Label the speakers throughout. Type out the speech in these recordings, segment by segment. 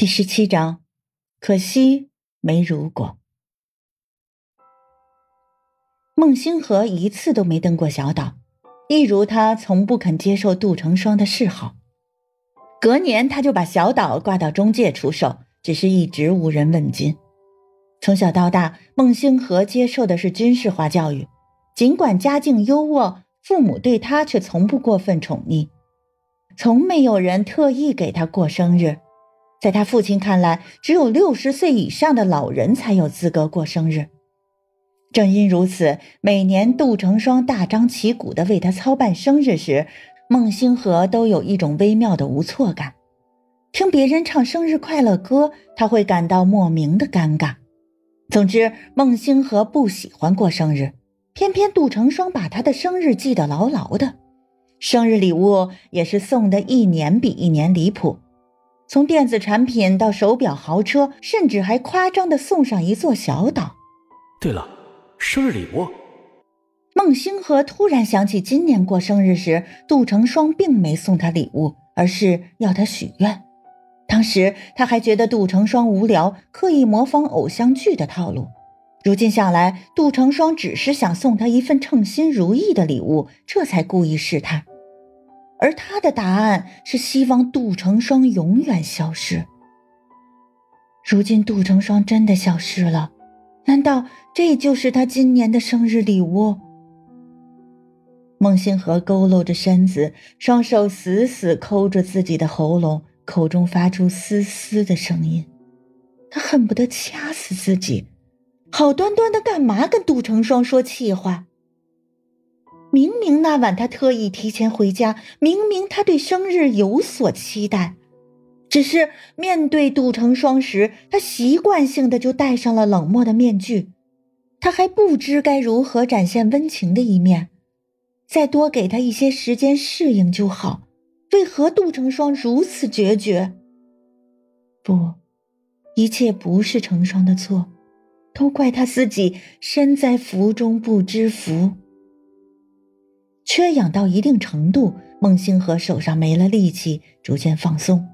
Speaker 1: 第十七章，可惜没如果。孟星河一次都没登过小岛，一如他从不肯接受杜成双的示好。隔年，他就把小岛挂到中介出售，只是一直无人问津。从小到大，孟星河接受的是军事化教育，尽管家境优渥，父母对他却从不过分宠溺，从没有人特意给他过生日。在他父亲看来，只有六十岁以上的老人才有资格过生日。正因如此，每年杜成双大张旗鼓地为他操办生日时，孟星河都有一种微妙的无措感。听别人唱生日快乐歌，他会感到莫名的尴尬。总之，孟星河不喜欢过生日，偏偏杜成双把他的生日记得牢牢的，生日礼物也是送的一年比一年离谱。从电子产品到手表、豪车，甚至还夸张的送上一座小岛。
Speaker 2: 对了，生日礼物。
Speaker 1: 孟星河突然想起，今年过生日时，杜成双并没送他礼物，而是要他许愿。当时他还觉得杜成双无聊，刻意模仿偶像剧的套路。如今想来，杜成双只是想送他一份称心如意的礼物，这才故意试探。而他的答案是希望杜成双永远消失。如今杜成双真的消失了，难道这就是他今年的生日礼物？孟星河佝偻着身子，双手死死抠着自己的喉咙，口中发出嘶嘶的声音。他恨不得掐死自己，好端端的干嘛跟杜成双说气话？明明那晚他特意提前回家，明明他对生日有所期待，只是面对杜成双时，他习惯性的就戴上了冷漠的面具。他还不知该如何展现温情的一面，再多给他一些时间适应就好。为何杜成双如此决绝？不，一切不是成双的错，都怪他自己身在福中不知福。缺氧到一定程度，孟星河手上没了力气，逐渐放松，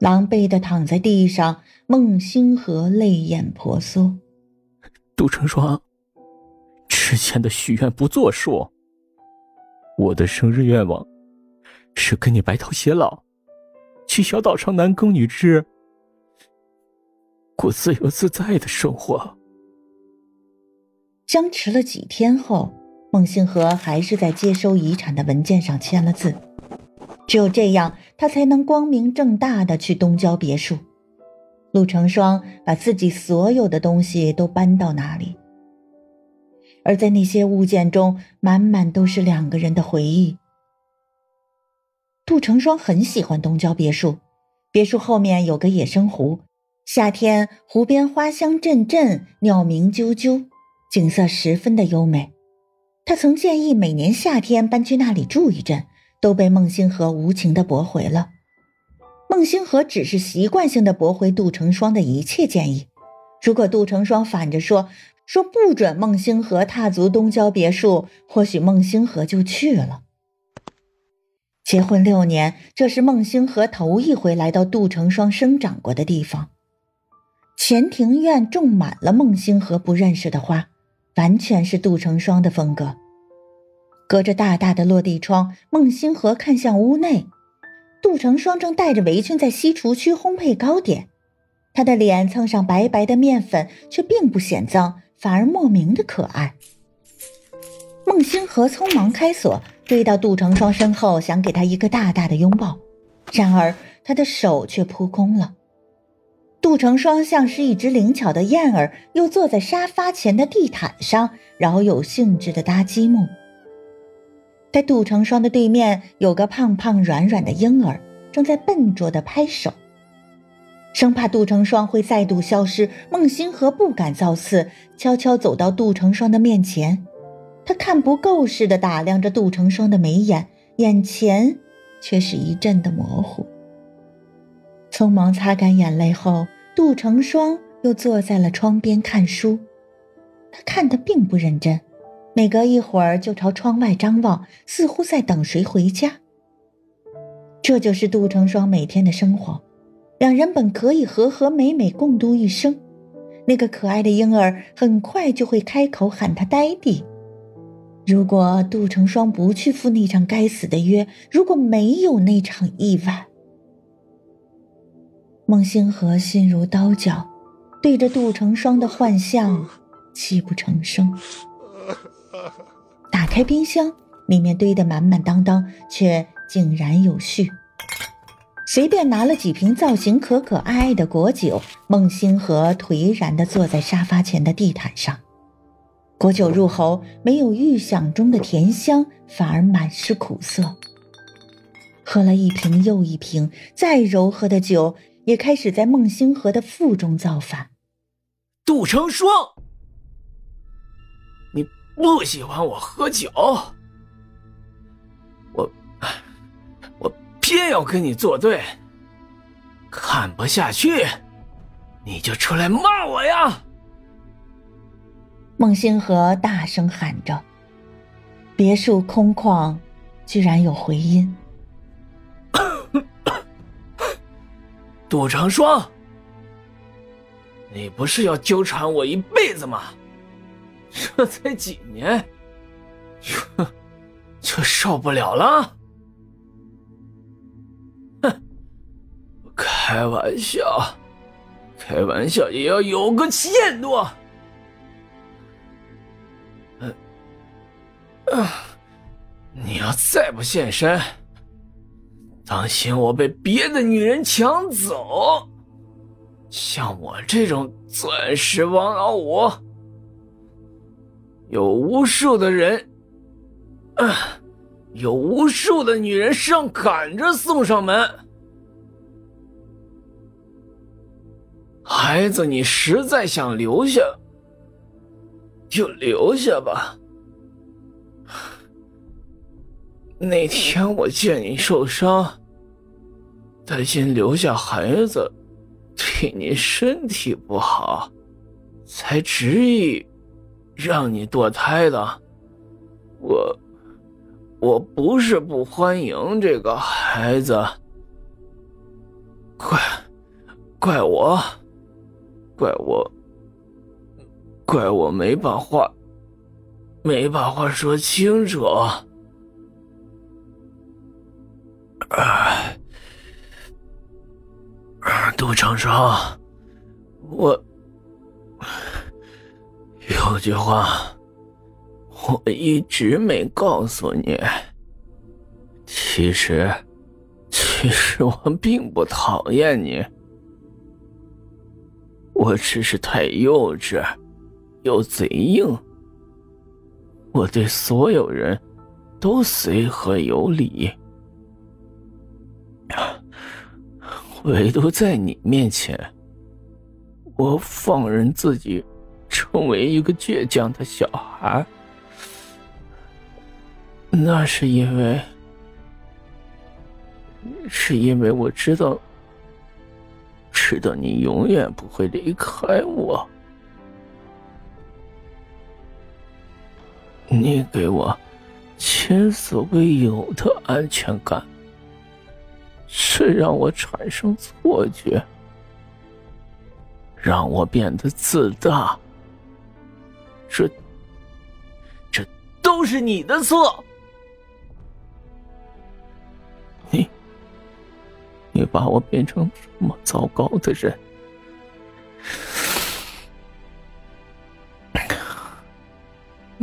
Speaker 1: 狼狈的躺在地上。孟星河泪眼婆娑。
Speaker 2: 杜成双，之前的许愿不作数。我的生日愿望是跟你白头偕老，去小岛上男耕女织，过自由自在的生活。
Speaker 1: 僵持了几天后。孟星河还是在接收遗产的文件上签了字，只有这样，他才能光明正大的去东郊别墅。陆成双把自己所有的东西都搬到那里，而在那些物件中，满满都是两个人的回忆。杜成双很喜欢东郊别墅，别墅后面有个野生湖，夏天湖边花香阵阵，鸟鸣啾啾，景色十分的优美。他曾建议每年夏天搬去那里住一阵，都被孟星河无情的驳回了。孟星河只是习惯性的驳回杜成双的一切建议。如果杜成双反着说，说不准孟星河踏足东郊别墅，或许孟星河就去了。结婚六年，这是孟星河头一回来到杜成双生长过的地方。前庭院种满了孟星河不认识的花。完全是杜成双的风格。隔着大大的落地窗，孟星河看向屋内，杜成双正戴着围裙在西厨区烘焙糕点，他的脸蹭上白白的面粉，却并不显脏，反而莫名的可爱。孟星河匆忙开锁，追到杜成双身后，想给他一个大大的拥抱，然而他的手却扑空了。杜成双像是一只灵巧的燕儿，又坐在沙发前的地毯上，饶有兴致的搭积木。在杜成双的对面有个胖胖软软的婴儿，正在笨拙的拍手。生怕杜成双会再度消失，孟星河不敢造次，悄悄走到杜成双的面前。他看不够似的打量着杜成双的眉眼，眼前却是一阵的模糊。匆忙擦干眼泪后，杜成双又坐在了窗边看书。他看得并不认真，每隔一会儿就朝窗外张望，似乎在等谁回家。这就是杜成双每天的生活。两人本可以和和美美共度一生，那个可爱的婴儿很快就会开口喊他呆弟。如果杜成双不去赴那场该死的约，如果没有那场意外，孟星河心如刀绞，对着杜成双的幻象泣不成声。打开冰箱，里面堆得满满当当，却井然有序。随便拿了几瓶造型可可爱爱的果酒，孟星河颓然地坐在沙发前的地毯上。果酒入喉，没有预想中的甜香，反而满是苦涩。喝了一瓶又一瓶，再柔和的酒也开始在孟星河的腹中造反。
Speaker 2: 杜成双，你不喜欢我喝酒，我我偏要跟你作对。看不下去，你就出来骂我呀！
Speaker 1: 孟星河大声喊着，别墅空旷，居然有回音。
Speaker 2: 杜长双，你不是要纠缠我一辈子吗？这才几年，就就受不了了？哼，开玩笑，开玩笑也要有个限度。啊！你要再不现身，当心我被别的女人抢走。像我这种钻石王老五，有无数的人，啊，有无数的女人上赶着送上门。孩子，你实在想留下，就留下吧。那天我见你受伤，担心留下孩子对你身体不好，才执意让你堕胎的。我我不是不欢迎这个孩子，怪怪我，怪我，怪我没把话没把话说清楚。啊，杜长双，我有句话，我一直没告诉你。其实，其实我并不讨厌你，我只是太幼稚，又嘴硬。我对所有人都随和有礼。唯独在你面前，我放任自己成为一个倔强的小孩。那是因为，是因为我知道，知道你永远不会离开我。你给我前所未有的安全感。这让我产生错觉，让我变得自大。这，这都是你的错。你，你把我变成这么糟糕的人，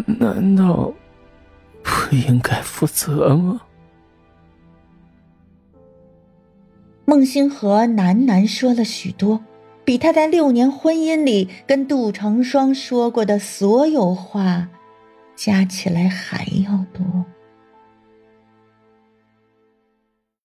Speaker 2: 难道不应该负责吗？
Speaker 1: 孟星河喃喃说了许多，比他在六年婚姻里跟杜成双说过的所有话加起来还要多。